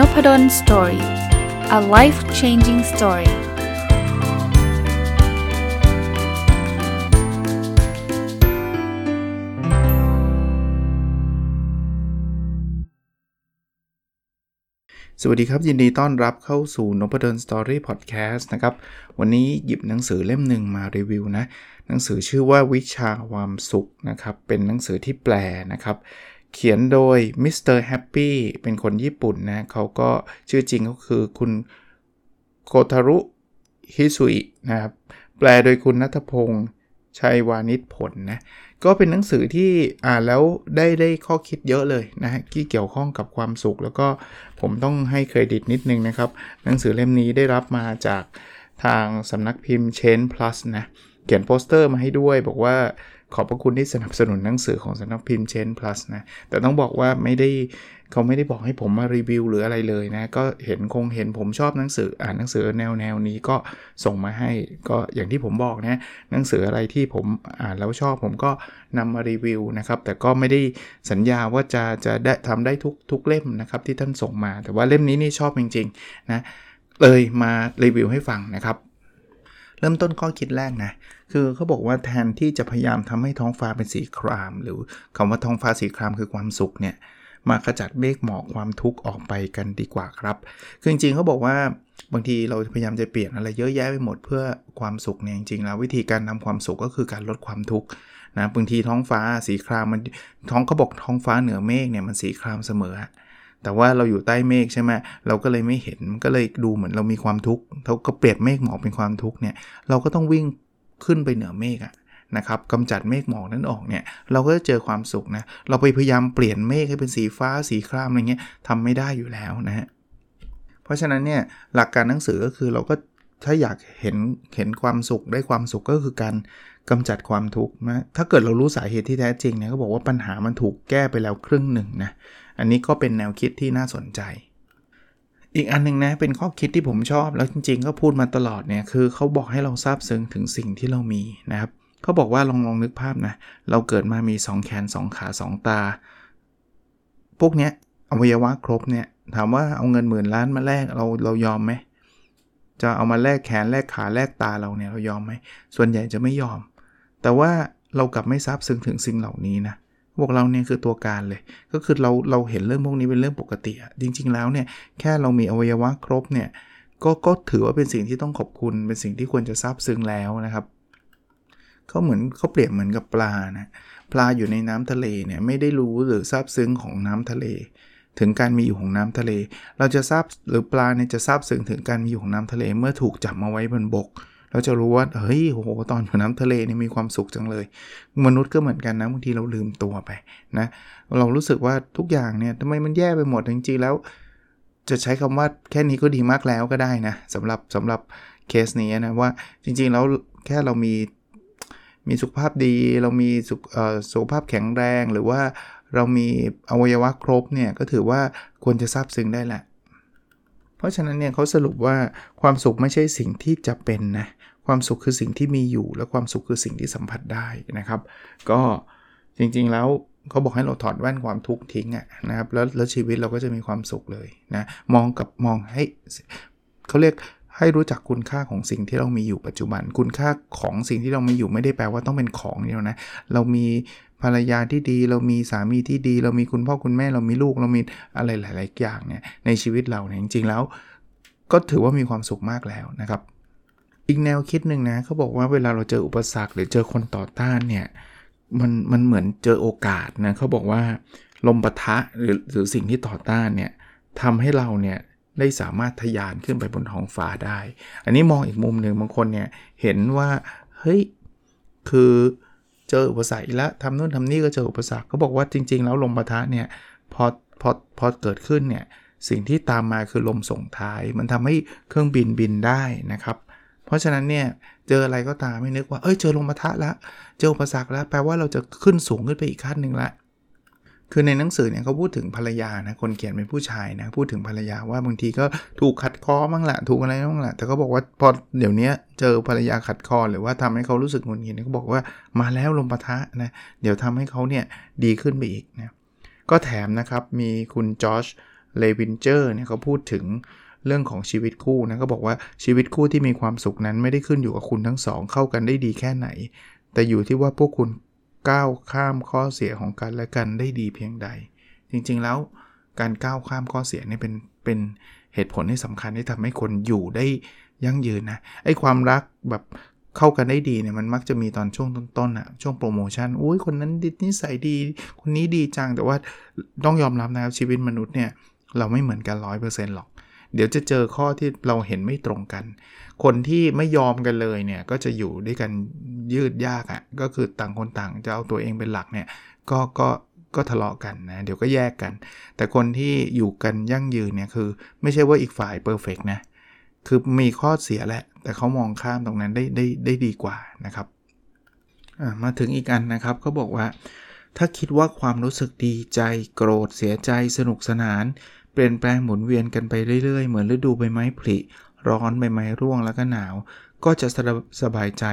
Nopadol Story a life changing story สวัสดีครับ ยินดีต้อนรับเข้าสู่นพดล Story Podcast นะครับ วันนี้หยิบหนังสือเล่มหนึ่งมารีวิวนะ หนังสือชื่อว่าวิชาความสุขนะครับ เป็นหนังสือที่แปลนะครับ เขียนโดย Mr. Happy เป็นคนญี่ปุ่นนะเขาก็ชื่อจริงก็คือคุณโคทารุฮิสุอินะครับแปลโดยคุณนัทพงศ์ชัยวานิชผลนะก็เป็นหนังสือที่อ่านแล้วได้ได้ข้อคิดเยอะเลยนะที่เกี่ยวข้องกับความสุข แล้วก็ผมต้องให้เครดิตนิดนึงนะครับ หนังสือเล่มนี้ได้รับมาจากทางสำนักพิมพ์ Change Plus นะเขียน Post-it มาให้ด้วย บอกว่า ขอบพระคุณที่สนับสนุนหนังสือของสำนักพิมพ์ Change Plus นะ แต่ต้องบอกว่าไม่ได้เขาไม่ได้บอกให้ผมมารีวิวหรืออะไรเลยนะ ก็เห็นคงเห็นผมชอบหนังสืออ่านหนังสือแนวแนวนี้ก็ส่งมาให้ก็อย่างที่ผมบอกนะหนังสืออะไรที่ผมอ่านแล้วชอบผมก็นำมารีวิวนะครับ แต่ก็ไม่ได้สัญญาว่าจะจะได้ทำได้ทุกทุกเล่มนะครับที่ท่านส่งมา แต่ว่าเล่มนี้นี่ชอบจริงๆนะเลยมารีวิวให้ฟังนะครับ เริ่มต้นข้อคิดแรกนะ คือเขาบอกว่าแทนที่จะพยายามทำให้ท้องฟ้าเป็นสีคราม หรือคำว่าท้องฟ้าสีครามคือความสุขเนี่ยมาขจัดเมฆหมอกความทุกข์ออกไปกันดีกว่าครับ คือจริงๆเขาบอกว่าบางทีเราพยายามจะเปลี่ยนอะไรเยอะแยะไปหมดเพื่อความสุขเนี่ยจริงๆแล้ววิธีการทำความสุขก็คือการลดความทุกข์นะบางทีท้องฟ้าสีครามมันท้องเขาบอกท้องฟ้าเหนือเมฆเนี่ยมันสีครามเสมอ แต่ว่าเราอยู่ใต้เมฆใช่ไหมเราก็เลยไม่เห็นก็เลยดูเหมือนเรามีความทุกข์เขาก็เปลี่ยนเมฆหมอกเป็นความทุกข์เนี่ยเราก็ต้องวิ่ง ขึ้นไปเหนือเมฆอะนะครับกำจัดเมฆหมอกนั้นออกเนี่ย เราก็จะเจอความสุขนะ เราไปพยายามเปลี่ยนเมฆให้เป็นสีฟ้าสีครามอะไรเงี้ยทำไม่ได้อยู่แล้วนะฮะเพราะฉะนั้นเนี่ยหลักการหนังสือก็คือเราก็ถ้าอยากเห็นเห็นความสุขได้ความสุขก็คือการกำจัดความทุกข์นะถ้าเกิดเรารู้สาเหตุที่แท้จริงเนี่ยก็บอกว่าปัญหามันถูกแก้ไปแล้วครึ่งหนึ่งนะอันนี้ก็เป็นแนวคิดที่น่าสนใจ อีกอันนึงนะเป็นข้อคิดที่ผมชอบแล้วจริง ๆ ก็พูดมาตลอดเนี่ยคือเขาบอกให้เราซาบซึ้งถึงสิ่งที่เรามีนะครับเขาบอกว่าลองลองนึกภาพนะเราเกิดมามี 2 แขน 2 ขา 2 ตา พวกเนี้ยอวัยวะครบเนี่ยถามว่าเอาเงินหมื่นล้านมาแลกเราเรายอมไหมจะเอามาแลกแขนแลกขาแลกตาเราเนี่ยเรายอมไหมส่วนใหญ่จะไม่ยอม แต่ว่าเรากลับไม่ซาบซึ้งถึงสิ่งเหล่านี้นะ พวกเราเนี่ยคือตัวการเลย ก็คือเราเราเห็นเรื่องพวกนี้เป็นเรื่องปกติจริง ๆ แล้วเนี่ยแค่เรามีอวัยวะครบเนี่ยก็ก็ถือว่าเป็นสิ่งที่ต้องขอบคุณเป็นสิ่งที่ควรจะซาบซึ้งแล้วนะครับเขาเหมือนเขาเปรียบเหมือนกับปลานะปลาอยู่ในน้ำทะเลเนี่ยไม่ได้รู้หรือซาบซึ้งของน้ำทะเล ถึงการมีอยู่ของน้ำทะเล เราจะทราบหรือปลาเนี่ยจะทราบซึ้งถึงการมีอยู่ของน้ำทะเล เมื่อถูกจับมาไว้บนบก เราจะรู้ว่าเฮ้ยโหตอนอยู่น้ำทะเลนี่มีความสุขจังเลย มนุษย์ก็เหมือนกันนะบางทีเราลืมตัวไปนะเรารู้สึกว่าทุกอย่างเนี่ยทำไมมันแย่ไปหมดจริงๆแล้ว จะใช้คำว่าแค่นี้ก็ดีมากแล้วก็ได้นะสำหรับสำหรับเคสนี้นะว่าจริงๆแล้วแค่เรามีมีสุขภาพดีเรามีสุขสุขภาพแข็งแรงหรือว่าเรามีอวัยวะครบเนี่ยก็ถือว่าควรจะซาบซึ้งได้แหละ เพราะฉะนั้นเนี่ยเขาสรุปว่าความสุขไม่ใช่สิ่งที่จะเป็นนะความสุขคือสิ่งที่มีอยู่ และความสุขคือสิ่งที่สัมผัสได้นะครับ ก็จริงๆแล้วเขาบอกให้เราถอดแว่นความทุกข์ทิ้งอะนะครับแล้วแล้วชีวิตเราก็จะมีความสุขเลยนะมองกับมองให้เขาเรียกให้รู้จักคุณค่าของสิ่งที่เรามีอยู่ปัจจุบัน คุณค่าของสิ่งที่เรามีอยู่ไม่ได้แปลว่าต้องเป็นของเดียวนะ เรามี ภรรยาที่ดีเรามีสามีที่ดี เรามีคุณพ่อคุณแม่เรามีลูกเรามีอะไรหลาย ๆ อย่างเนี่ยในชีวิตเราเนี่ยจริง ๆ แล้ว ก็ถือว่ามีความสุขมากแล้วนะครับ อีกแนวคิดหนึ่งนะเขาบอกว่าเวลาเราเจออุปสรรคหรือเจอคนต่อต้านเนี่ยมันมันเหมือนเจอโอกาสนะเขาบอกว่าลมปะทะหรือหรือสิ่งที่ต่อต้านเนี่ยทำให้เราเนี่ยได้สามารถทะยานขึ้นไปบนท้องฟ้าได้ อันนี้มองอีกมุมหนึ่งบางคนเนี่ยเห็นว่าเฮ้ยคือ เจออุปสรรคแล้วทำนู่นทำนี่ก็เจออุปสรรคเขาบอกว่าจริง ๆ แล้วลมปะทะเนี่ยพอพอพอเกิดขึ้นเนี่ยสิ่งที่ตามมาคือลมส่งท้าย มันทำให้เครื่องบินบินได้นะครับ เพราะฉะนั้นเนี่ยเจออะไรก็ตามไม่นึกว่าเอ้ยเจอลมปะทะแล้วเจออุปสรรคแล้วแปลว่าเราจะขึ้นสูงขึ้นไปอีกขั้นหนึ่งละ คือในหนังสือเนี่ยเขาพูดถึงภรรยานะคนเขียนเป็นผู้ชายนะพูดถึงภรรยาว่าบางทีก็ถูกขัดคอบ้างละถูกอะไรบ้างละแต่เขาบอกว่าพอเดี๋ยวนี้เจอภรรยาขัดคอหรือว่าทำให้เขารู้สึกงุดหงิดเขาบอกว่ามาแล้วลมปะทะนะเดี๋ยวทำให้เขาเนี่ยดีขึ้นไปอีกนะก็แถมนะครับมีคุณจอชเลวินเจอร์เนี่ยเขาพูดถึงเรื่องของชีวิตคู่นะก็บอกว่าชีวิตคู่ที่มีความสุขนั้นไม่ได้ขึ้นอยู่กับคุณทั้งสองเข้ากันได้ดีแค่ไหน แต่อยู่ที่ว่าพวกคุณ ก้าวข้ามข้อเสียของกันและกันได้ดีเพียงใด จริงๆแล้วการก้าวข้ามข้อเสียนี่เป็นเป็นเหตุผลที่สำคัญที่ทำให้คนอยู่ได้ยั่งยืนนะไอ้ความรักแบบเข้ากันได้ดีเนี่ยมันมักจะมีตอนช่วงต้นๆอะช่วงโปรโมชั่นอุ้ยคนนั้นดินิสัยดี คนนี้ดีจังแต่ว่าต้องยอมรับนะครับชีวิตมนุษย์เนี่ยเราไม่เหมือนกันร้อยเปอร์เซ็นต์หรอก เดี๋ยวจะเจอข้อที่เราเห็นไม่ตรงกัน คนที่ไม่ยอมกันเลยเนี่ยก็จะอยู่ด้วยกันยืดยากอะ่ะก็คือต่างคนต่างจะเอาตัวเองเป็นหลักเนี่ยก็ก็ก็ทะเลาะกันนะเดี๋ยวก็แยกกัน แต่คนที่อยู่กันยั่งยืนเนี่ยคือ ไม่ใช่ว่าอีกฝ่ายเพอร์เฟกนะคือมีข้อเสียแหละ แต่เขามองข้ามตรงนั้นได้ได้ได้ดีกว่านะครับมาถึงอีกอันนะครับเขาบอกว่า ถ้าคิดว่าความรู้สึกดีใจโกรธเสียใจสนุกสนาน เปลี่ยนแปลงหมุนเวียนกันไปเรื่อยๆ เหมือนฤดูใบไม้ผลิร้อนใบไม้ร่วงแล้วก็หนาว ก็จะสบายใจ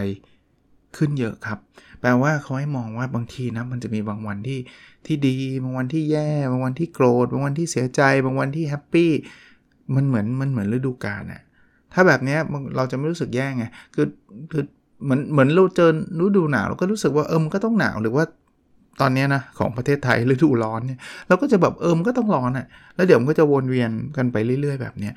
ขึ้นเยอะครับ แปลว่าเขาให้มองว่าบางทีนะมันจะมีบางวันที่ที่ดี บางวันที่แย่ บางวันที่โกรธ บางวันที่เสียใจ บางวันที่แฮปปี้ มันเหมือนมันเหมือนฤดูกาลอะถ้าแบบนี้เราจะไม่รู้สึกแย่ไง คือคือเหมือนเหมือนเราเจอฤดูหนาวเราก็รู้สึกว่าเออมันก็ต้องหนาวหรือว่า ตอนนี้นะของประเทศไทยฤดูร้อนเนี่ยเราก็จะแบบเออมันก็ต้องร้อนอะ่ะแล้วเดี๋ยวมันก็จะวนเวียนกันไปเรื่อยๆแบบเนี้ย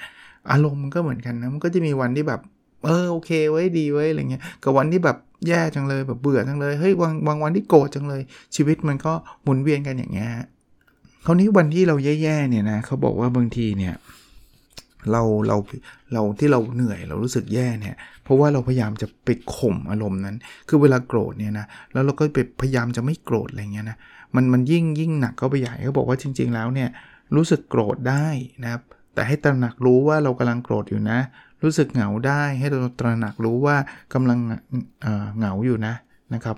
อารมณ์มันก็เหมือนกันนะมันก็จะมีวันที่แบบเออโอเคไว้ดีไว้อะไรเงี้ยกับวันที่แบบแย่จังเลยแบบเบื่อจังเลยเฮ้ยบางบางวันที่โกรธจังเลย ชีวิตมันก็หมุนเวียนกันอย่างเงี้ยคราวนี้วันที่เราแย่ๆเนี่ยนะเขาบอกว่าบางทีเนี่ย เราเราเราที่เราเหนื่อยเรารู้สึกแย่เนี่ย เพราะว่าเราพยายามจะไปข่มอารมณ์นั้น คือเวลาโกรธเนี่ยนะแล้วเราก็ไปพยายามจะไม่โกรธอะไรเงี้ยนะมันมันยิ่งยิ่งหนักก็ไปใหญ่เขาบอกว่าจริง ๆ แล้วเนี่ยรู้สึกโกรธได้นะครับแต่ให้ตระหนักรู้ว่าเรากำลังโกรธอยู่นะ รู้สึกเหงาได้ให้เราตระหนักรู้ว่ากำลังเหงาอยู่นะนะครับ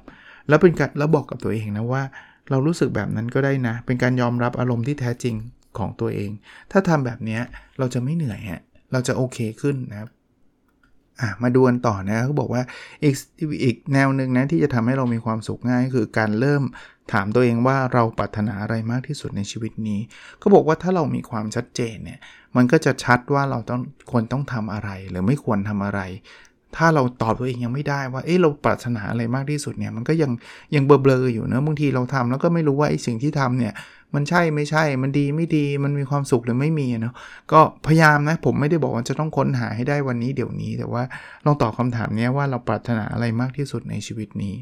แล้วเป็นการแล้วบอกกับตัวเองนะว่า เรารู้สึกแบบนั้นก็ได้นะ เป็นการยอมรับอารมณ์ที่แท้จริง ของตัวเอง ถ้าทำแบบนี้เราจะไม่เหนื่อยฮะเราจะโอเคขึ้นนะครับอะมาดูกันต่อนะเขาบอกว่าอีกอีกแนวหนึ่งนะที่จะทำให้เรามีความสุขง่ายคือการเริ่มถามตัวเองว่าเราปรารถนาอะไรมากที่สุดในชีวิตนี้เขาบอกว่าถ้าเรามีความชัดเจนเนี่ยมันก็จะชัดว่าเราต้องควรต้องทำอะไรหรือไม่ควรทำอะไร ถ้าเราตอบตัวเองยังไม่ได้ว่า เอ๊ะเราปรารถนาอะไรมากที่สุดเนี่ย มันก็ยังยังเบลอๆอยู่เนะบางทีเราทำแล้วก็ไม่รู้ว่าไอ้สิ่งที่ทำเนี่ย มันใช่ไม่ใช่ มันดีไม่ดี มันมีความสุขหรือไม่มีเนาะ ก็พยายามนะ ผมไม่ได้บอกว่าจะต้องค้นหาให้ได้วันนี้เดี๋ยวนี้ แต่ว่าลองตอบคาถามนี้ว่าเราปรารถนาอะไรมากที่สุดในชีวิตนี้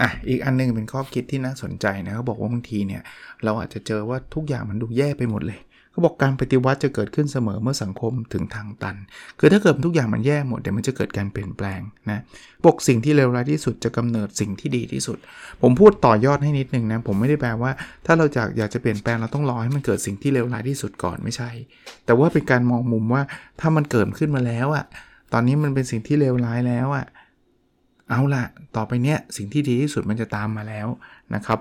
อะ อีกอันนึงเป็นข้อคิดที่น่าสนใจนะเขาบอกว่าบางทีเนี่ย เราอาจจะเจอว่าทุกอย่างมันดูแย่ไปหมดเลย เขาบอกการปฏิวัติจะเกิดขึ้นเสมอเมื่อสังคมถึงทางตัน คือถ้าเกิดทุกอย่างมันแย่หมดเดี๋ยวมันจะเกิดการเปลี่ยนแปลงนะบอกสิ่งที่เลวร้ายที่สุดจะกำเนิดสิ่งที่ดีที่สุด ผมพูดต่อยอดให้นิดนึงนะผมไม่ได้แปลว่า ถ้าเราอยากอยากจะเปลี่ยนแปลงเราต้องรอให้มันเกิดสิ่งที่เลวร้ายที่สุดก่อนไม่ใช่ แต่ว่าเป็นการมองมุมว่าถ้ามันเกิดขึ้นมาแล้วอะตอนนี้มันเป็นสิ่งที่เลวร้ายแล้วอะเอาล่ะ ต่อไปเนี้ยสิ่งที่ดีที่สุดมันจะตามมาแล้วนะครับ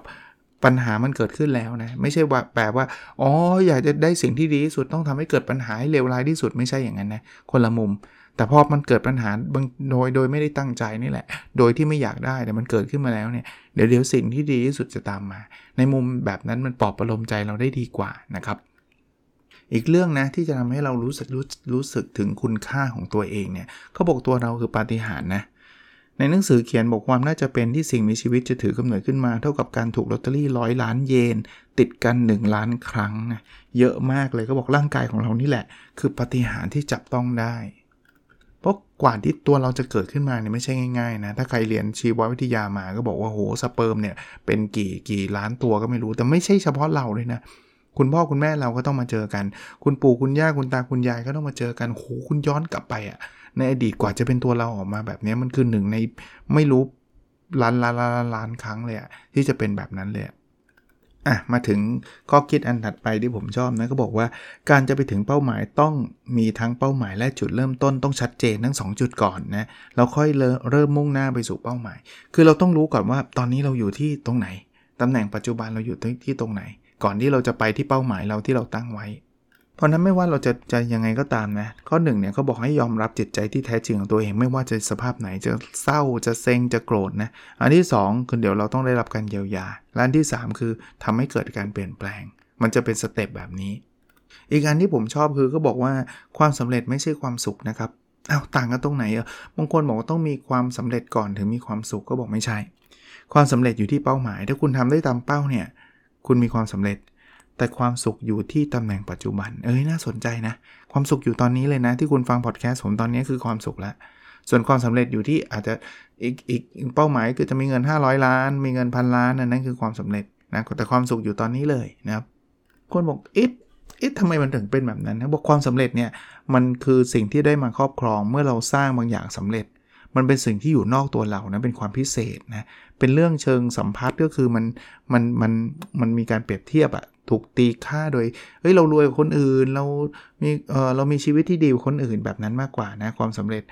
ปัญหามันเกิดขึ้นแล้วนะ ไม่ใช่ว่าแปลว่า อ๋อ อยากจะได้สิ่งที่ดีที่สุดต้องทำให้เกิดปัญหาให้เลวร้ายที่สุดไม่ใช่อย่างนั้นนะ คนละมุม แต่พอมันเกิดปัญหาบางโดยโดยไม่ได้ตั้งใจนี่แหละ โดยที่ไม่อยากได้แต่มันเกิดขึ้นมาแล้วเนี่ย เดี๋ยวเดี๋ยวสิ่งที่ดีที่สุดจะตามมา ในมุมแบบนั้นมันปลอบประโลมใจเราได้ดีกว่านะครับ อีกเรื่องนะที่จะทำให้เรารู้สึกรู้รู้สึกถึงคุณค่าของตัวเองเนี่ยเขาบอกตัวเราคือปาฏิหาริย์นะเในหนังสือเขียนบอกความน่าจะเป็นที่สิ่งมีชีวิตจะถือกำเนิดขึ้นมา เท่ากับการถูกลอตเตอรี่ร้อยล้านเยน ติดกัน 1 ล้านครั้งนะเยอะมากเลยก็บอกร่างกายของเรานี่แหละ คือปฏิหารที่จับต้องได้ เพราะกว่าที่ตัวเราจะเกิดขึ้นมาเนี่ยไม่ใช่ง่ายๆนะถ้าใครเรียนชีววิทยามาก็บอกว่าโหสเปิร์มเนี่ยเป็นกี่กี่ล้านตัวก็ไม่รู้ แต่ไม่ใช่เฉพาะเราเลยนะคุณพ่อคุณแม่เราก็ต้องมาเจอกัน คุณปู่คุณย่าคุณตาคุณยายก็ต้องมาเจอกันโหคุณย้อนกลับไปอะ่ะ ในอดีตกว่าจะเป็นตัวเราออกมาแบบนี้มันคือหนึ่งในไม่รู้ล้านล้านล้านล้านครั้งเลยอะที่จะเป็นแบบนั้นเลยอะมาถึงข้อคิดอันถัดไปที่ผมชอบนะก็บอกว่าการจะไปถึงเป้าหมายต้องมีทั้งเป้าหมายและจุดเริ่มต้นต้องชัดเจนทั้ง 2 จุดก่อนนะเราค่อยเริ่มมุ่งหน้าไปสู่เป้าหมาย คือเราต้องรู้ก่อนว่าตอนนี้เราอยู่ที่ตรงไหนตำแหน่งปัจจุบันเราอยู่ที่ตรงไหน ก่อนที่เราจะไปที่เป้าหมายเราที่เราตั้งไว้ เพราะนั้นไม่ว่าเราจะจะยังไงก็ตามนะข้อหนึ่งเนี่ยเขาบอกให้ยอมรับจิตใจที่แท้จริงของตัวเองไม่ว่าจะสภาพไหนจะเศร้าจะเซ็งจะโกรธนะอันที่ 2 คือเดี๋ยวเราต้องได้รับการเยียวยาและอันที่ 3 คือทำให้เกิดการเปลี่ยนแปลง มันจะเป็นสเต็ปแบบนี้ อีกอันที่ผมชอบคือก็บอกว่าความสำเร็จไม่ใช่ความสุขนะครับอา้าวต่างกันตรงไหนอะบางคนบอกว่าต้องมีความสำเร็จก่อนถึงมีความสุขก็บอกไม่ใช่ ความสำเร็จอยู่ที่เป้าหมาย ถ้าคุณทำได้ตามเป้าเนี่ยคุณมีความสำเร็จ แต่ความสุขอยู่ที่ตำแหน่งปัจจุบัน เอ้ยน่าสนใจนะ ความสุขอยู่ตอนนี้เลยนะ ที่คุณฟังพอดแคสต์ผมตอนนี้คือความสุขแล้วส่วนความสำเร็จอยู่ที่อาจจะอีกอีกเป้าหมายคือจะมีเงิน 500 ล้าน มีเงินพันล้านนั่นคือความสำเร็จนะแต่ความสุขอยู่ตอนนี้เลยนะครับคนบอกเอ๊ะเอ๊ะทำไมมันถึงเป็นแบบนั้นนะบอกความสำเร็จเนี่ยมันคือสิ่งที่ได้มาครอบครองเมื่อเราสร้างบางอย่างสำเร็จ มันเป็นสิ่งที่อยู่นอกตัวเรานะเป็นความพิเศษนะเป็นเรื่องเชิงสัมพัทธ์ก็คือมันมันมันมันมีการเปรียบเทียบอะ ถูกตีค่าโดย เฮ้ย เรารวยกว่าคนอื่น เรามีเออเรามีชีวิตที่ดีกว่าคนอื่นแบบนั้นมากกว่านะความสำเร็จ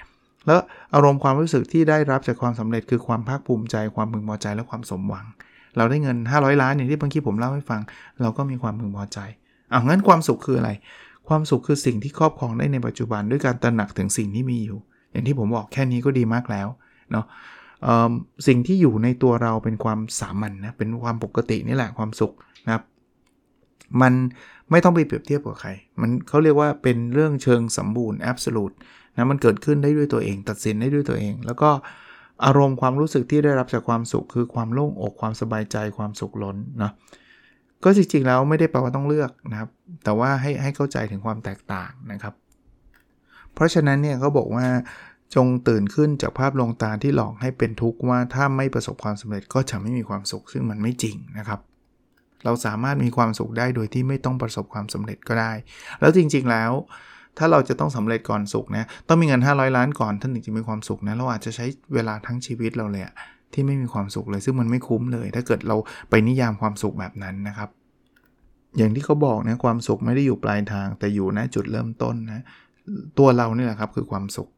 แล้วอารมณ์ความรู้สึกที่ได้รับจากความสำเร็จคือความภาคภูมิใจ ความพึงพอใจและความสมหวัง เราได้เงิน 500 ล้านอย่างที่บางทีผมเล่าให้ฟัง เราก็มีความพึงพอใจเอางั้นความสุขคืออะไร ความสุขคือสิ่งที่ครอบครองได้ในปัจจุบันด้วยการตระหนักถึงสิ่งที่มีอยู่ อย่างที่ผมบอกแค่นี้ก็ดีมากแล้วเนาะสิ่งที่อยู่ในตัวเราเป็นความสามัญนนะเป็นความปกตินี่แหละความสุขนะครับ มันไม่ต้องไปเปรียบเทียบกับใคร มันเขาเรียกว่าเป็นเรื่องเชิงสมบูรณ์แอบสูตนะมันเกิดขึ้นได้ด้วยตัวเอง ตัดสินได้ด้วยตัวเอง แล้วก็อารมณ์ความรู้สึกที่ได้รับจากความสุข คือความโล่งอกความสบายใจความสุขล้นนะก็จริงๆแล้วไม่ได้แปลว่าต้องเลือกนะครับ แต่ว่าให้ให้เข้าใจถึงความแตกต่างนะครับ เพราะฉะนั้นเนี่ยเขาบอกว่าจงตื่นขึ้นจากภาพลงตาที่หลอกให้เป็นทุกข์ว่าถ้าไม่ประสบความสำเร็จก็จะไม่มีความสุขซึ่งมันไม่จริงนะครับ เราสามารถมีความสุขได้โดยที่ไม่ต้องประสบความสำเร็จก็ได้ แล้วจริงๆแล้ว ถ้าเราจะต้องสำเร็จก่อนสุขนะต้องมีเงิน 500 ล้านก่อนท่านถึงจะมีความสุขนะเราอาจจะใช้เวลาทั้งชีวิตเราเลยที่ไม่มีความสุขเลย ซึ่งมันไม่คุ้มเลย ถ้าเกิดเราไปนิยามความสุขแบบนั้นนะครับ อย่างที่เขาบอกนะความสุขไม่ได้อยู่ปลายทาง แต่อยู่ณจุดเริ่มต้นนะตัวเรานี่แหละครับคือความสุข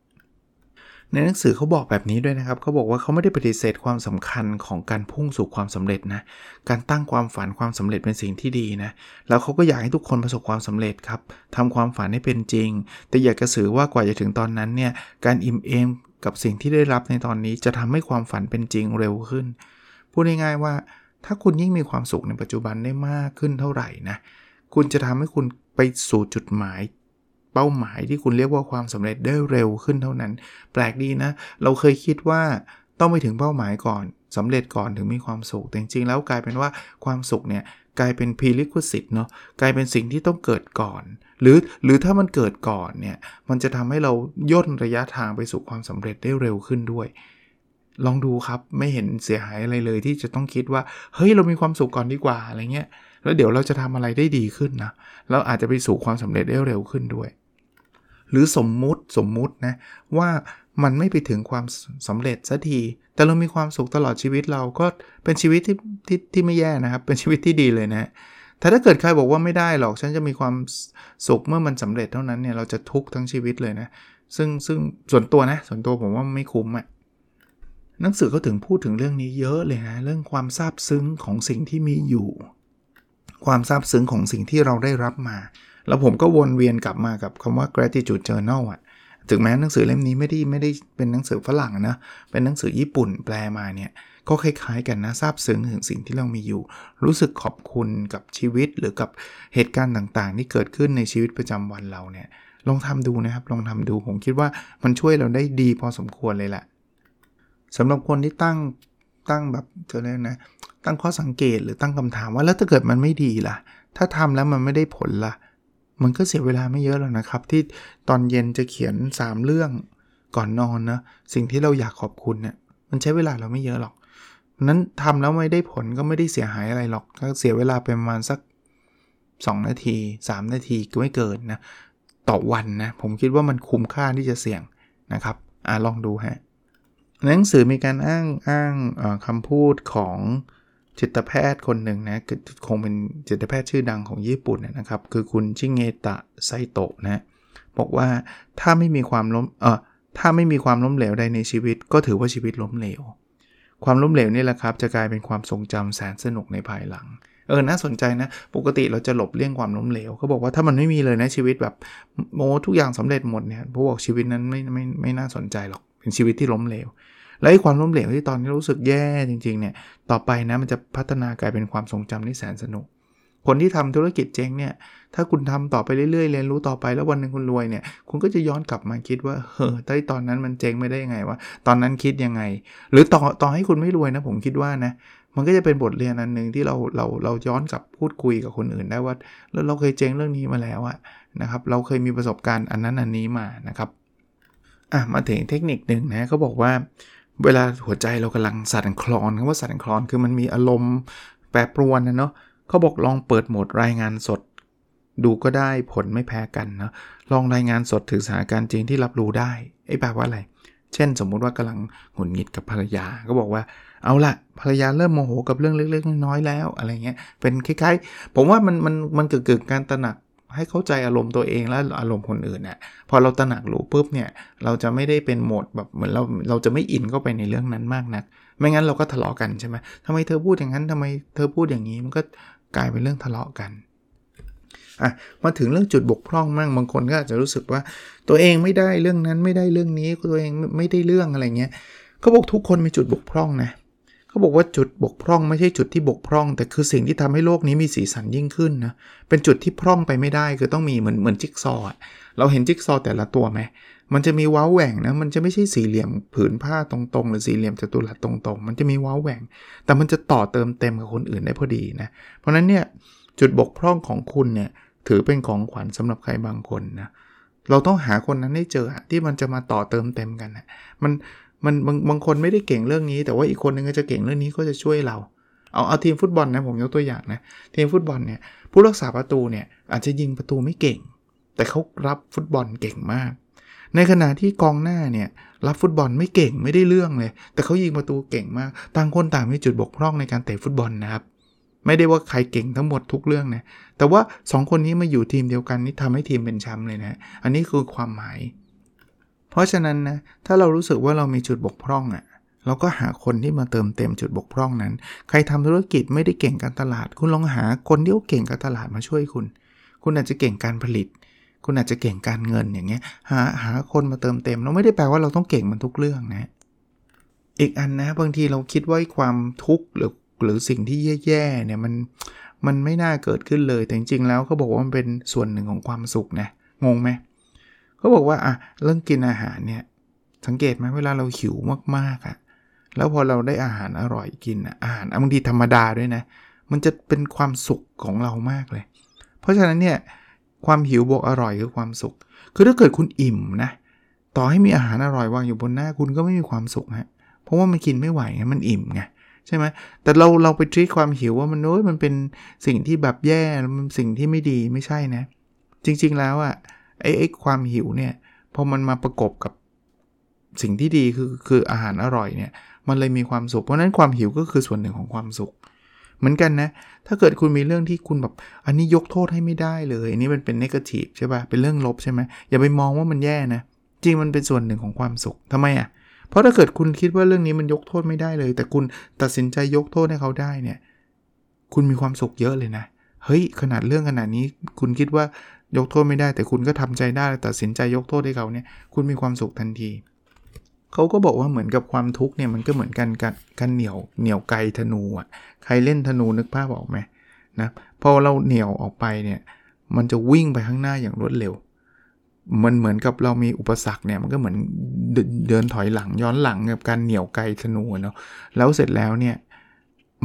ในหนังสือเขาบอกแบบนี้ด้วยนะครับเขาบอกว่าเขาไม่ได้ปฏิเสธความสำคัญของการพุ่งสู่ความสำเร็จนะ การตั้งความฝันความสำเร็จเป็นสิ่งที่ดีนะ แล้วเขาก็อยากให้ทุกคนประสบความสำเร็จครับทำความฝันให้เป็นจริง แต่อยากจะสื่อว่ากว่าจะถึงตอนนั้นเนี่ย การอิ่มเอมกับสิ่งที่ได้รับในตอนนี้จะทำให้ความฝันเป็นจริงเร็วขึ้น พูดง่ายๆว่า ถ้าคุณยิ่งมีความสุขในปัจจุบันได้มากขึ้นเท่าไหร่นะ คุณจะทำให้คุณไปสู่จุดหมาย เป้าหมายที่คุณเรียกว่าความสำเร็จได้เร็วขึ้นเท่านั้น แปลกดีนะ เราเคยคิดว่าต้องไปถึงเป้าหมายก่อนสำเร็จก่อนถึงมีความสุขแต่จริงๆแล้วกลายเป็นว่าความสุขเนี่ยกลายเป็น prerequisite เนาะกลายเป็นสิ่งที่ต้องเกิดก่อน หรือหรือถ้ามันเกิดก่อนเนี่ยมันจะทำให้เราย่นระยะทางไปสู่ความสำเร็จได้เร็วขึ้นด้วยลองดูครับไม่เห็นเสียหายอะไรเลยที่จะต้องคิดว่า เฮ้ยเรามีความสุขก่อนดีกว่าอะไรเงี้ย แล้วเดี๋ยวเราจะทำอะไรได้ดีขึ้นนะแล้วอาจจะไปสู่ความสำเร็จได้เร็วขึ้นด้วย หรือสมมุติสมมุตินะว่ามันไม่ไปถึงความสำเร็จสักที แต่เรามีความสุขตลอดชีวิตเราก็เป็นชีวิตที่ที่ที่ไม่แย่นะครับ เป็นชีวิตที่ดีเลยนะแต่ถ้าเกิดใครบอกว่าไม่ได้หรอกฉันจะมีความสุขเมื่อมันสำเร็จเท่านั้นเนี่ยเราจะทุกข์ทั้งชีวิตเลยนะซึ่งซึ่งส่วนตัวนะส่วนตัวผมว่าไม่คุ้มอะ่ะหนังสือเขาถึงพูดถึงเรื่องนี้เยอะเลยนะเรื่องความซาบซึ้งของสิ่งที่มีอยู่ ความซาบซึ้งของสิ่งที่เราได้รับมา แล้วผมก็วนเวียนกลับมากับคำว่า gratitude journal อะถึงแม้หนังสือเล่มนี้ไม่ได้ไม่ได้เป็นหนังสือฝรั่งนะ เป็นหนังสือญี่ปุ่นแปลมาเนี่ย ก็คล้ายๆกันนะซาบซึ้งถึงสิ่งที่เรามีอยู่ รู้สึกขอบคุณกับชีวิตหรือกับเหตุการณ์ต่างๆ ที่เกิดขึ้นในชีวิตประจำวันเราเนี่ย ลองทำดูนะครับ ลองทำดู ผมคิดว่ามันช่วยเราได้ดีพอสมควรเลยแหละสำหรับคนที่ตั้งตั้งแบบจะเรียกนะ ตั้งข้อสังเกตหรือตั้งคำถามว่าแล้วถ้าเกิดมันไม่ดีล่ะ ถ้าทำแล้วมันไม่ได้ผลล่ะ มันก็เสียเวลาไม่เยอะหรอกนะครับ ที่ตอนเย็นจะเขียน 3 เรื่องก่อนนอนนะสิ่งที่เราอยากขอบคุณเนะี่ยมันใช้เวลาเราไม่เยอะหรอกนั้นทำแล้วไม่ได้ผลก็ไม่ได้เสียหายอะไรหรอกก็เสียเวลาไปประมาณสัก 2 นาที 3 นาทีก็ไม่เกินนะต่อวันนะผมคิดว่ามันคุ้มค่าที่จะเสี่ยงนะครับอ่าลองดูฮะหนังสือมีการอ้างอ้างคำพูดของ จิตแพทย์คนหนึ่งนะคงเป็นจิตแพทย์ชื่อดังของญี่ปุ่นนะครับ คือคุณชิเงตะไซโตะนะบอกว่าถ้าไม่มีความล้มเออถ้าไม่มีความล้มเหลวใดในชีวิต ก็ถือว่าชีวิตล้มเหลว ความล้มเหลวนี่แหละครับ จะกลายเป็นความทรงจำแสนสนุกในภายหลัง เออน่าสนใจนะ ปกติเราจะหลบเลี่ยงความล้มเหลวเขาบอกว่าถ้ามันไม่มีเลยนะชีวิตแบบโมทุกอย่างสำเร็จหมดเนี่ยพวกชีวิตนั้นไม่ไม่ไม่น่าสนใจหรอกเป็นชีวิตที่ล้มเหลว และไอ้ความล้มเหลวที่ตอนนี้รู้สึกแย่จริงๆเนี่ยต่อไปนะมันจะพัฒนากลายเป็นความทรงจำที่แสนสนุก คนที่ทำธุรกิจเจ๊งเนี่ยถ้าคุณทำต่อไปเรื่อยๆเรียนรู้ต่อไปแล้ววันหนึ่งคุณรวยเนี่ยคุณก็จะย้อนกลับมาคิดว่าเฮ้ยตอนนั้นมันเจ๊งไม่ได้ยังไงวะตอนนั้นคิดยังไง หรือต่อต่อให้คุณไม่รวยนะผมคิดว่านะมันก็จะเป็นบทเรียนอันหนึ่งที่เราเราเราย้อนกลับพูดคุยกับคนอื่นได้ว่าเราเคยเจ๊งเรื่องนี้มาแล้วอะนะครับเราเคยมีประสบการณ์อันนั้นอันนี้มานะครับอะมาถึงเทคนิคหนึ่งนะเขาบอกว่า เวลาหัวใจเรากำลังสั่นคลอนคำว่าสั่นคลอนคือมันมีอารมณ์แปรปรวนนะเนาะเขาบอกลองเปิดโหมดรายงานสด ดูก็ได้ผลไม่แพ้กันนะลองรายงานสดถึงสถานการณ์จริงที่รับรู้ได้ไอ้แปลว่าอะไร เช่น สมมุติว่ากำลังหงุดหงิดกับภรรยา ก็บอกว่าเอาละภรรยาเริ่มโมโหกับเรื่องเล็กๆน้อยๆแล้วอะไรเงี้ยเป็นคล้ายๆ ผมว่ามันมันมันเกิดเกิดการตระหนัก ให้เข้าใจอารมณ์ตัวเองและอารมณ์คนอื่นน่ะพอเราตระหนักรู้ปุ๊บเนี่ยเราจะไม่ได้เป็นโหมดแบบเหมือนเราเราจะไม่อินเข้าไปในเรื่องนั้นมากนัก ไม่งั้นเราก็ทะเลาะกันใช่ไหมทำไมเธอพูดอย่างนั้นทำไมเธอพูดอย่างนี้มันก็กลายเป็นเรื่องทะเลาะกันอะมาถึงเรื่องจุดบกพร่องมั่งบางคนก็อาจจะรู้สึกว่าตัวเองไม่ได้เรื่องนั้นไม่ได้เรื่องนี้ตัวเองไม่ได้เรื่องอะไรเงี้ยเขาบอกทุกคนมีจุดบกพร่องนะเขาบอกว่าจุดบกพร่องไม่ใช่จุดที่บกพร่อง แต่คือสิ่งที่ทำให้โลกนี้มีสีสันยิ่งขึ้นนะเป็นจุดที่พร่องไปไม่ได้คือต้องมีเหมือนเหมือนจิ๊กซอว์เราเห็นจิ๊กซอว์แต่ละตัวไหมมันจะมีว้าวแหว่งนะมันจะไม่ใช่สี่เหลี่ยมผืนผ้าตรงๆ หรือสี่เหลี่ยมจัตุรัสตรงๆ มันจะมีว้าวแหว่ง แต่มันจะต่อเติมเต็มกับคนอื่นได้พอดีนะเพราะนั้นเนี่ยจุดบกพร่องของคุณเนี่ยถือเป็นของขวัญสำหรับใครบางคนนะเราต้องหาคนนั้นให้เจอที่มันจะมาต่อเติมเต็มกันนะมัน มันบางบางคนไม่ได้เก่งเรื่องนี้ แต่ว่าอีกคนนึงก็จะเก่งเรื่องนี้ก็จะช่วยเรา เอาเอาทีมฟุตบอลนะผมยกตัวอย่างนะทีมฟุตบอลเนี่ยผู้รักษาประตูเนี่ยอาจจะยิงประตูไม่เก่ง แต่เขารับฟุตบอลเก่งมาก ในขณะที่กองหน้าเนี่ยรับฟุตบอลไม่เก่งไม่ได้เรื่องเลย แต่เขายิงประตูเก่งมากต่างคนต่างมีจุดบกพร่องในการเตะฟุตบอลนะครับไม่ได้ว่าใครเก่งทั้งหมดทุกเรื่องนะ แต่ว่า 2 คนนี้มาอยู่ทีมเดียวกันนี่ทำให้ทีมเป็นแชมป์เลยนะ อันนี้คือความหมาย เพราะฉะนั้นนะถ้าเรารู้สึกว่าเรามีจุดบกพร่องอะ่ะเราก็หาคนที่มาเติมเต็มจุดบกพร่องนั้น ใครทำธุรกิจไม่ได้เก่งการตลาด คุณลองหาคนที่เก่งการตลาดมาช่วยคุณ คุณอาจจะเก่งการผลิต คุณอาจจะเก่งการเงินอย่างเงี้ย หาหาคนมาเติมเต็ม เราไม่ได้แปลว่าเราต้องเก่งมันทุกเรื่องนะ อีกอันนะบางทีเราคิดว่าความทุกข์หรือหรือสิ่งที่แย่ๆเนี่ยมันมันไม่น่าเกิดขึ้นเลย แต่จริงๆแล้วเขาบอกว่ามันเป็นส่วนหนึ่งของความสุขนะ งงไหม เขาบอกว่าอะเรื่องกินอาหารเนี่ยสังเกตไหมเวลาเราหิวมากๆอะ่ะแล้วพอเราได้อาหารอร่อยกินอาหารบางทีธรรมดาด้วยนะ มันจะเป็นความสุขของเรามากเลย เพราะฉะนั้นเนี่ยความหิวบวกอร่อยคือความสุข คือถ้าเกิดคุณอิ่มนะ ต่อให้มีอาหารอร่อยวางอยู่บนหน้าคุณก็ไม่มีความสุขฮะเพราะว่ามันกินไม่ไหวไงมันอิ่มไงใช่ไหมแต่เราเราไปทรีความหิวว่ามันโน้ยมันเป็นสิ่งที่แบบแย่มันสิ่งที่ไม่ดีไม่ใช่นะ จริงๆแล้วอะ่ะ ไอ้ไอ้ความหิวเนี่ยพอมันมาประกบกับสิ่งที่ดีคือคืออาหารอร่อยเนี่ยมันเลยมีความสุข เพราะนั้นความหิวก็คือส่วนหนึ่งของความสุข เหมือนกันนะ ถ้าเกิดคุณมีเรื่องที่คุณแบบ อันนี้ยกโทษให้ไม่ได้เลย อันนี้มันเป็นเนกาทีฟใช่ปะ่ะ เป็นเรื่องลบใช่ไหมอย่าไปมองว่ามันแย่นะ จริงมันเป็นส่วนหนึ่งของความสุขทำไมอะ่ะ เพราะถ้าเกิดคุณคิดว่าเรื่องนี้มันยกโทษไม่ได้เลย แต่คุณตัดสินใจยกโทษให้เขาได้เนี่ย คุณมีความสุขเยอะเลยนะ เฮ้ย ขนาดเรื่องขนาดนี้ คุณคิดว่า ยกโทษไม่ได้แต่คุณก็ทำใจได้ตัดสินใจยกโทษให้เขาเนี่ยคุณมีความสุขทันทีเขาก็บอกว่าเหมือนกับความทุกข์เนี่ยมันก็เหมือนกันกันกันเหนียวเหนียวไกธนูอะใครเล่นธนูนึกภาพออกไหมนะพอเราเหนียวออกไปเนี่ยมันจะวิ่งไปข้างหน้าอย่างรวดเร็ว มันเหมือนกับเรามีอุปสรรคเนี่ยมันก็เหมือนเดินถอยหลังย้อนหลังกับการเหนี่ยวไกลธนูเนาะแล้วเสร็จแล้วเนี่ย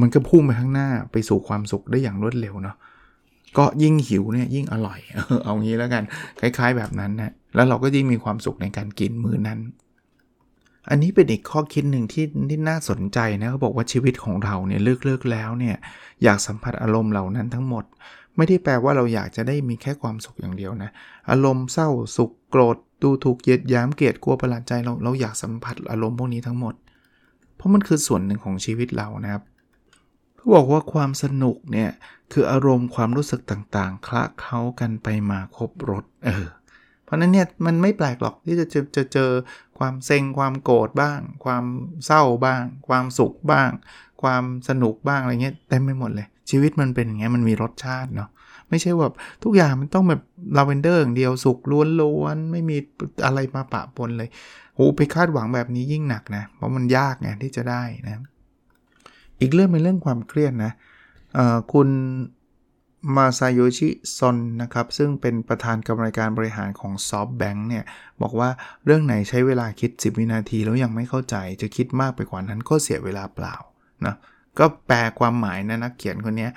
มันก็พุ่งไปข้างหน้าไปสู่ความสุขได้อย่างรวดเร็วเนาะ ก็ยิ่งหิวเนี่ยยิ่งอร่อย เอางี้แล้วกันคล้ายๆแบบนั้นนะแล้วเราก็ยิ่งมีความสุขในการกินมื้อนั้น อันนี้เป็นอีกข้อคิดหนึ่งที่ที่น่าสนใจนะเขาบอกว่าชีวิตของเราเนี่ยเลิกเลิกแล้วเนี่ยอยากสัมผัสอารมณ์เหล่านั้นทั้งหมด ไม่ได้แปลว่าเราอยากจะได้มีแค่ความสุขอย่างเดียวนะอารมณ์เศร้าสุขโกรธดูถูกเยียดย้มเกลียดกลัวประหลาดใจเราเราอยากสัมผัสอารมณ์พวกนี้ทั้งหมด เพราะมันคือส่วนหนึ่งของชีวิตเรานะครับ เขาบอกว่าความสนุกเนี่ยคืออารมณ์ความรู้สึกต่างๆ คละเคล้ากันไปมาครบรถเออเพราะนั้นเนี่ยมันไม่แปลกหรอกที่จะจะจะเจอความเซ็งความโกรธบ้าง ความเศร้าบ้าง ความสุขบ้าง ความสนุกบ้างอะไรเงี้ยเต็มไปหมดเลย ชีวิตมันเป็นอย่างเงี้ยมันมีรสชาติเนาะไม่ใช่แบบทุกอย่างมันต้องแบบลาเวนเดอร์อย่างเดียวสุกล้วนๆไม่มีอะไรมาปะปนเลยโหไปคาดหวังแบบนี้ยิ่งหนักนะเพราะมันยากไงที่จะได้นะ อีกเรื่องเป็นเรื่องความเครียดนะคุณมาซาโยชิซอนนะครับ ซึ่งเป็นประธานกรรมการบริหารของ SoftBank เนี่ย บอกว่าเรื่องไหนใช้เวลาคิด 10 วินาทีแล้วยังไม่เข้าใจ จะคิดมากไปกว่านั้นก็เสียเวลาเปล่านะก็แปลความหมายนะนักเขียนคนนี้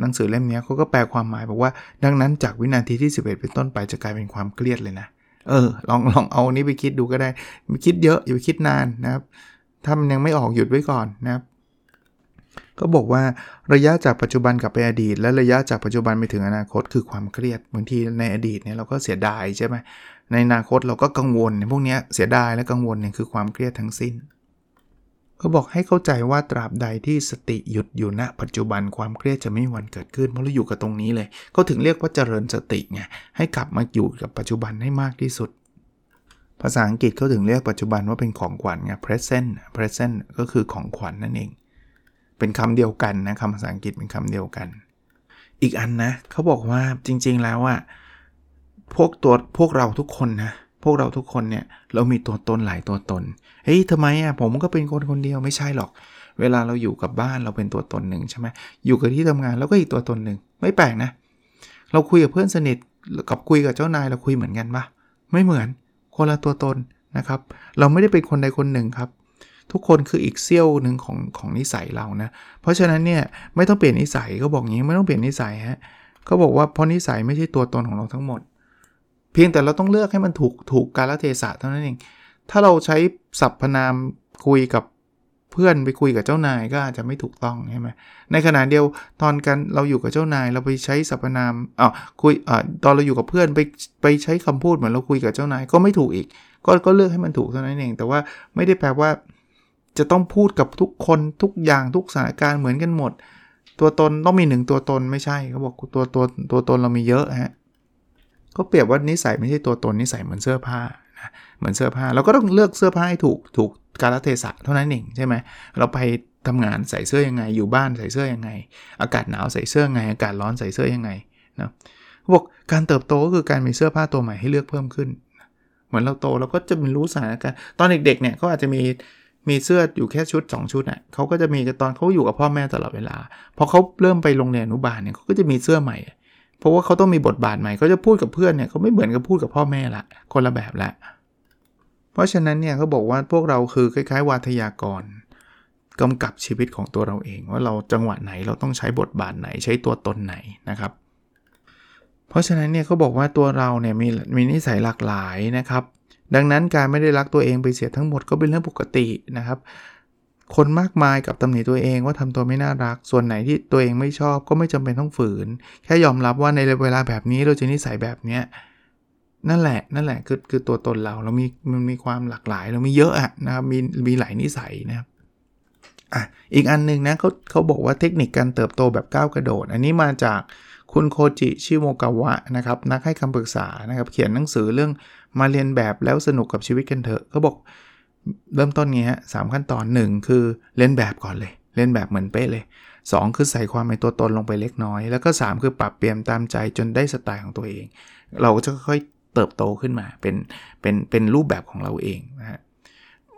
หนังสือเล่มนี้เขาก็แปลความหมายบอกว่า ดังนั้นจากวินาทีที่ 11 เป็นต้นไปจะกลายเป็นความเครียดเลยนะเออลองลองเอานี้ไปคิดดูก็ได้ไม่คิดเยอะอย่าไปคิดนานนะครับถ้ามันยังไม่ออกหยุดไว้ก่อนนะครับ ก็บอกว่าระยะจากปัจจุบันกลับไปอดีต และระยะจากปัจจุบันไปถึงอนาคตคือความเครียดบางทีในอดีตเนี่ยเราก็เสียดายใช่ไหมในอนาคตเราก็กังวลพวกนี้เสียดายและกังวลเนี่ยคือความเครียดทั้งสิ้นเขาบอกให้เข้าใจว่าตราบใดที่สติหยุดอยู่ณปัจจุบันความเครียดจะไม่มีวันเกิดขึ้น เพราะเราอยู่กับตรงนี้เลย ก็ถึงเรียกว่าเจริญสติไงให้กลับมาอยู่กับปัจจุบันให้มากที่สุด ภาษาอังกฤษเขาถึงเรียกปัจจุบันว่าเป็นของขวัญไง present present ก็คือของขวัญนนั่นเอง เป็นคำเดียวกันนะคำภาษาอังกฤษเป็นคำเดียวกัน อีกอันนะเขาบอกว่าจริง ๆแล้วอะพวกตัวพวกเราทุกคนนะพวกเราทุกคนเนี่ยเรามีตัวตนหลายตัวตนเฮ้ยทำไมอะผมก็เป็นคนคนเดียวไม่ใช่หรอก เวลาเราอยู่กับบ้านเราเป็นตัวตนหนึ่งใช่ไหมอยู่กับที่ทำงานแล้วก็อีกตัวตนหนึ่งไม่แปลกนะ เราคุยกับเพื่อนสนิทกับคุยกับเจ้านายเราคุยเหมือนกันปะไม่เหมือนคนละตัวตนนะครับ เราไม่ได้เป็นคนใดคนหนึ่งครับ ทุกคนคืออีกเซี่ยวหนึ่งของของนิสัยเรานะ เพราะฉะนั้นเนี่ยไม่ต้องเปลี่ยนนิสัยก็บอกงี้ไม่ต้องเปลี่ยนนิสัยฮะเขาบอกว่าเพราะนิสัยไม่ใช่ตัวตนของเราทั้งหมด เพียงแต่เราต้องเลือกให้มันถูกถูกกาลเทศะเท่านั้นเอง ถ้าเราใช้สรรพนามคุยกับเพื่อนไปคุยกับเจ้านายก็อาจจะไม่ถูกต้องใช่ไหมในขณะเดียวตอนกันเราอยู่กับเจ้านายเราไปใช้สรรพนามอ๋อคุยอ่าตอนเราอยู่กับเพื่อนไปไปใช้คำพูดเหมือนเราคุยกับเจ้านายก็ไม่ถูกอีก ก็ก็เลือกให้มันถูกเท่านั้นเอง แต่ว่าไม่ได้แปลว่า จะต้องพูดกับทุกคนทุกอย่างทุกสถานการณ์เหมือนกันหมด ตัวตนต้องมีหนึ่งตัวตนไม่ใช่เขาบอกตัวตัวตัวตนเรามีเยอะฮะก็เปรียบว่านิสัยไม่ใช่ตัวตนนิสัยเหมือนเสื้อผ้านะเหมือนเสื้อผ้าเราก็ต้องเลือกเสื้อผ้าให้ถูกถูกกาลเทศะเท่านั้นเองใช่ไหมเราไปทำงานใส่เสื้อยังไง อยู่บ้านใส่เสื้อยังไง อากาศหนาวใส่เสื้อยังไง อากาศร้อนใส่เสื้อยังไงนะบอกการเติบโตก็คือการมีเสื้อผ้าตัวใหม่ให้เลือกเพิ่มขึ้น เหมือนเราโตเราก็จะมีรู้สถานการณ์ตอนเด็กๆเนี่ยเขาอาจจะมี มีเสื้ออยู่แค่ชุด 2 ชุดอะเขาก็จะมีตอนเขาอยู่กับพ่อแม่ตลอดเวลา พอเขาเริ่มไปโรงเรียนอนุบาลเนี่ยเขาก็จะมีเสื้อใหม่ เพราะว่าเขาต้องมีบทบาทใหม่เขาจะพูดกับเพื่อนเนี่ยเขาไม่เหมือนกับพูดกับพ่อแม่ละ คนละแบบละ เพราะฉะนั้นเนี่ยเขาบอกว่าพวกเราคือคล้ายๆ วาทยากรกำกับชีวิตของตัวเราเอง ว่าเราจังหวะไหนเราต้องใช้บทบาทไหนใช้ตัวตนไหนนะครับ เพราะฉะนั้นเนี่ยเขาบอกว่าตัวเราเนี่ยมีมีนิสัยหลากหลายนะครับ ดังนั้นการไม่ได้รักตัวเองไปเสียทั้งหมดก็เป็นเรื่องปกตินะครับ คนมากมายกับตำหนิตัวเองว่าทำตัวไม่น่ารัก ส่วนไหนที่ตัวเองไม่ชอบก็ไม่จำเป็นต้องฝืน แค่ยอมรับว่าในเวลาแบบนี้เราจะนิสัยแบบเนี้ยนั่นแหละ นั่นแหละคือคือตัวตนเราเรามีมันมีความหลากหลาย เรามีเยอะอะนะครับมีมีหลายนิสัยนะครับอะอีกอันนึงนะเขาเขาบอกว่าเทคนิคการเติบโตแบบก้าวกระโดด อันนี้มาจากคุณโคจิชิโมกาวะนะครับนักให้คำปรึกษานะครับเขียนหนังสือเรื่อง มาเรียนแบบแล้วสนุกกับชีวิตกันเถอะเขาบอกเริ่มต้นนี้ฮะสขั้นตอน 1 คือเล่นแบบก่อนเลย เล่นแบบเหมือนเป๊ะเลย 2 คือใส่ความเป็นตัวตนลงไปเล็กน้อย แล้วก็ 3 คือปรับเปลี่ยนตามใจจนได้สไตล์ของตัวเอง เราก็จะค่อยเติบโตขึ้นมาเป็นเป็นเป็นรูปแบบของเราเองนะฮะ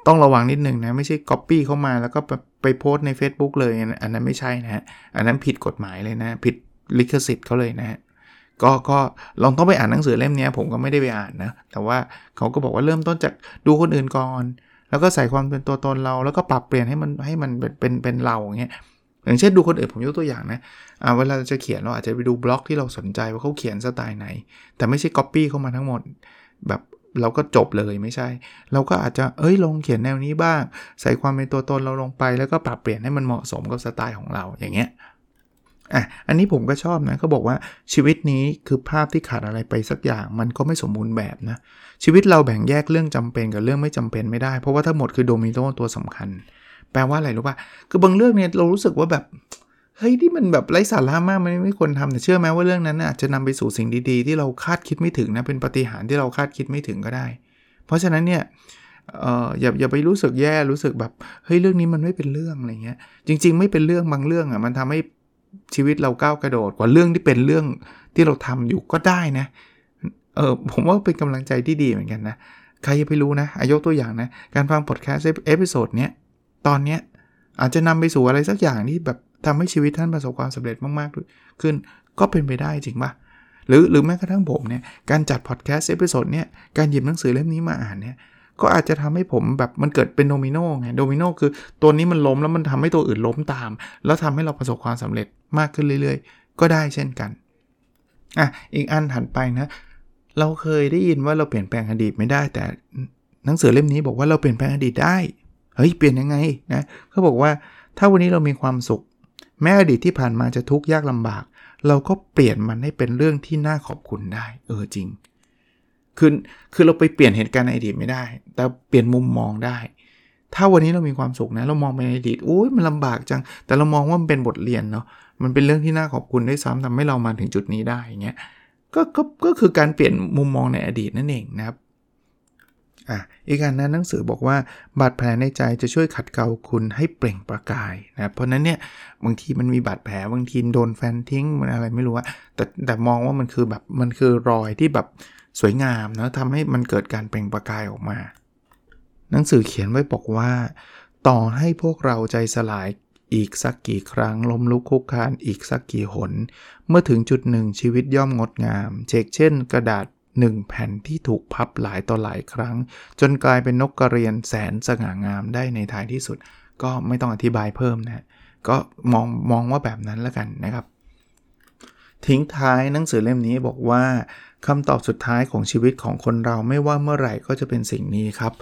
ต้องระวังนิดนึงนะ ไม่ใช่ก๊อปปี้เข้ามาแล้วก็ไปโพสใน Facebook เลย อันนั้นไม่ใช่นะฮะอันนั้นผิดกฎหมายเลยนะ ผิดลิขสิทธิ์เขาเลยนะฮะ ก็ก็ลองต้องไปอ่านหนังสือเล่มนี้ผมก็ไม่ได้ไปอ่านนะ แต่ว่าเขาก็บอกว่าเริ่มต้นจากดูคนอื่นก่อน แล้วก็ใส่ความเป็นตัวตนเรา แล้วก็ปรับเปลี่ยนให้มันให้มันเป็นเป็นเป็นเราอย่างเงี้ยอย่างเช่นดูคนอื่นผมยกตัวอย่างนะอ่าเวลาจะเขียนเราอาจจะไปดูบล็อกที่เราสนใจว่าเขาเขียนสไตล์ไหน แต่ไม่ใช่ก๊อปปี้เข้ามาทั้งหมด แบบเราก็จบเลยไม่ใช่ เราก็อาจจะเอ้ยลงเขียนแนวนี้บ้าง ใส่ความเป็นตัวตนเราลงไป แล้วก็ปรับเปลี่ยนให้มันเหมาะสมกับสไตล์ของเราอย่างเงี้ย อะอันนี้ผมก็ชอบนะเขาบอกว่าชีวิตนี้คือภาพที่ขาดอะไรไปสักอย่างมันก็ไม่สมบูรณ์แบบนะ ชีวิตเราแบ่งแยกเรื่องจำเป็นกับเรื่องไม่จำเป็นไม่ได้ เพราะว่าทั้งหมดคือโดมิโนตัวสำคัญ แปลว่าอะไรรู้ป่ะคือบางเรื่องเนี่ยเรารู้สึกว่าแบบเฮ้ยที่มันแบบไร้สาระมากมันไม่ควรทำแต่เชื่อไหมว่าเรื่องนั้นอาจจะนำไปสู่สิ่งดีๆ ที่เราคาดคิดไม่ถึงนะเป็นปฏิหารที่เราคาดคิดไม่ถึงก็ได้ เพราะฉะนั้นเนี่ยเอออย่าอย่าไปรู้สึกแย่รู้สึกแบบเฮ้ยเรื่องนี้มันไม่เป็นเรื่องอะไรเงี้ยจริง ๆ ไม่เป็นเรื่องบางเรื่องอะมันทำให้ ชีวิตเราก้าวกระโดดกว่าเรื่องที่เป็นเรื่องที่เราทำอยู่ก็ได้นะเออผมว่าเป็นกำลังใจที่ดีเหมือนกันนะ ใครจะไปรู้นะอายกตัวอย่างนะ การฟังพอดแคสต์ episode เนี้ยตอนเนี้ยอาจจะนำไปสู่อะไรสักอย่างที่แบบทำให้ชีวิตท่านประสบความสำเร็จมากๆขึ้นก็เป็นไปได้จริงปะหรือหรือแม้กระทั่งผมเนี่ยการจัดพอดแคสต์ episode เนี่ยการหยิบหนังสือเล่มนี้มาอ่านเนี่ย ก็อาจจะทำให้ผมแบบมันเกิดเป็นโดมิโนไงโดมิโนคือตัวนี้มันล้มแล้วมันทำให้ตัวอื่นล้มตาม แล้วทำให้เราประสบความสำเร็จมากขึ้นเรื่อยๆ ก็ได้เช่นกันอะอีกอันถัดไปนะเราเคยได้ยินว่าเราเปลี่ยนแปลงอดีตไม่ได้ แต่หนังสือเล่มนี้บอกว่าเราเปลี่ยนแปลงอดีตได้เฮ้ยเปลี่ยนยังไงนะเขาบอกว่าถ้าวันนี้เรามีความสุข แม้อดีตที่ผ่านมาจะทุกข์ยากลำบาก เราก็เปลี่ยนมันให้เป็นเรื่องที่น่าขอบคุณได้ เออจริง คือคือเราไปเปลี่ยนเหตุการณ์ในอดีตไม่ได้ แต่เปลี่ยนมุมมองได้ ถ้าวันนี้เรามีความสุขนะ เรามองไปในอดีตโอ้ยมันลำบากจัง แต่เรามองว่ามันเป็นบทเรียนเนาะมันเป็นเรื่องที่น่าขอบคุณด้วยซ้ำทำให้เรามาถึงจุดนี้ได้อย่างเงี้ยก็ก็ก็คือการเปลี่ยนมุมมองในอดีตนั่นเองนะครับอะอีกการนั้นหนังสือบอกว่าบาดแผลในใจจะช่วยขัดเกลาคุณให้เปล่งประกายนะเพราะนั้นเนี่ยบางทีมันมีบาดแผลบางทีโดนแฟนทิ้งมันอะไรไม่รู้อะแต่แต่มองว่ามันคือแบบมันคือรอยที่แบบ สวยงามนะทำให้มันเกิดการเปล่งประกายออกมา หนังสือเขียนไว้บอกว่า ต่อให้พวกเราใจสลายอีกสักกี่ครั้งล้มลุกคุกคานอีกสักกี่หน เมื่อถึงจุดหนึ่งชีวิตย่อมงดงาม เชกเช่น กระดาษหนึ่งแผ่นที่ถูกพับหลายต่อหลายครั้ง จนกลายเป็นนกกระเรียนแสนสง่างามได้ในท้ายที่สุด ก็ไม่ต้องอธิบายเพิ่มนะก็มองมองว่าแบบนั้นแล้วกันนะครับ ทิ้งท้ายหนังสือเล่มนี้บอกว่า คำตอบสุดท้ายของชีวิตของคนเราไม่ว่าเมื่อไหร่ก็จะเป็นสิ่งนี้ครับ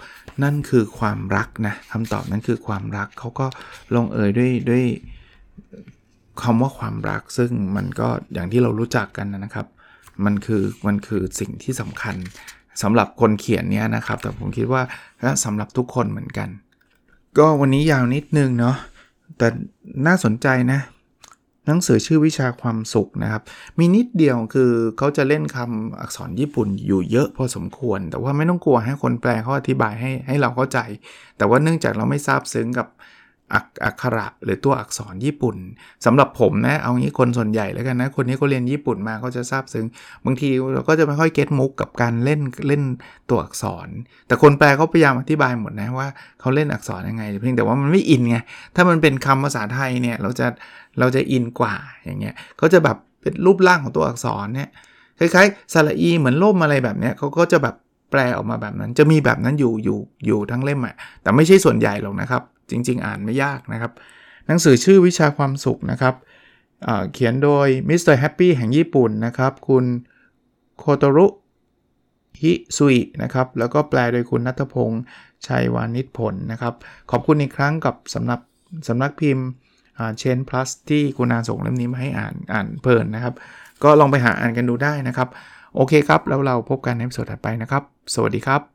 นั่นคือความรักนะคำตอบนั้นคือความรักเขาก็ลงเอยด้วยด้วยคำว่าความรักซึ่งมันก็อย่างที่เรารู้จักกันนะครับ มันคือมันคือสิ่งที่สำคัญสำหรับคนเขียนเนี้ยนะครับ แต่ผมคิดว่าสำหรับทุกคนเหมือนกัน ก็วันนี้ยาวนิดนึงเนาะแต่น่าสนใจนะ หนังสือชื่อวิชาความสุขนะครับ มีนิดเดียวคือเขาจะเล่นคำอักษรญี่ปุ่นอยู่เยอะพอสมควร แต่ว่าไม่ต้องกลัวให้คนแปลเขาอธิบายให้ให้เราเข้าใจ แต่ว่าเนื่องจากเราไม่ทราบซึ้งกับ อักอักขระหรือตัวอักษรญี่ปุ่นสำหรับผมนะเอางี้คนส่วนใหญ่แล้วกันนะคนนี้เขาเรียนญี่ปุ่นมาเขาจะทราบซึ้งบางทีเราก็จะไม่ค่อยเก็ตมุกกับการเล่นเล่นตัวอักษร แต่คนแปลเขาพยายามอธิบายหมดนะว่าเขาเล่นอักษรยังไงเพียงแต่ว่ามันไม่อินไงถ้ามันเป็นคำภาษาไทยเนี่ยเราจะเราจะอินกว่าอย่างเงี้ยเขาจะแบบเป็นรูปร่างของตัวอักษรเนี่ยคล้ายๆสระอีเหมือนร่มอะไรแบบเนี้ยเขาก็จะแบบแปลออกมาแบบนั้น จะมีแบบนั้นอยู่อยู่อยู่ทั้งเล่มอะแต่ไม่ใช่ส่วนใหญ่หรอกนะครับ จริง ๆ อ่านไม่ยากนะครับ หนังสือชื่อวิชาความสุขนะครับเขียนโดย Mr. Happy แห่งญี่ปุ่นนะครับ คุณโคโตรุฮิซุยนะครับ แล้วก็แปลโดยคุณนัทพงศ์ชัยวานิชผลนะครับ ขอบคุณอีกครั้งกับสำนักสำนักพิมพ์เชนพลัสที่คุณนาส่งเล่มนี้มาให้อ่านอ่านเพลินนะครับ ก็ลองไปหาอ่านกันดูได้นะครับ โอเคครับ แล้วเราพบกันในสดถัดไปนะครับ สวัสดีครับ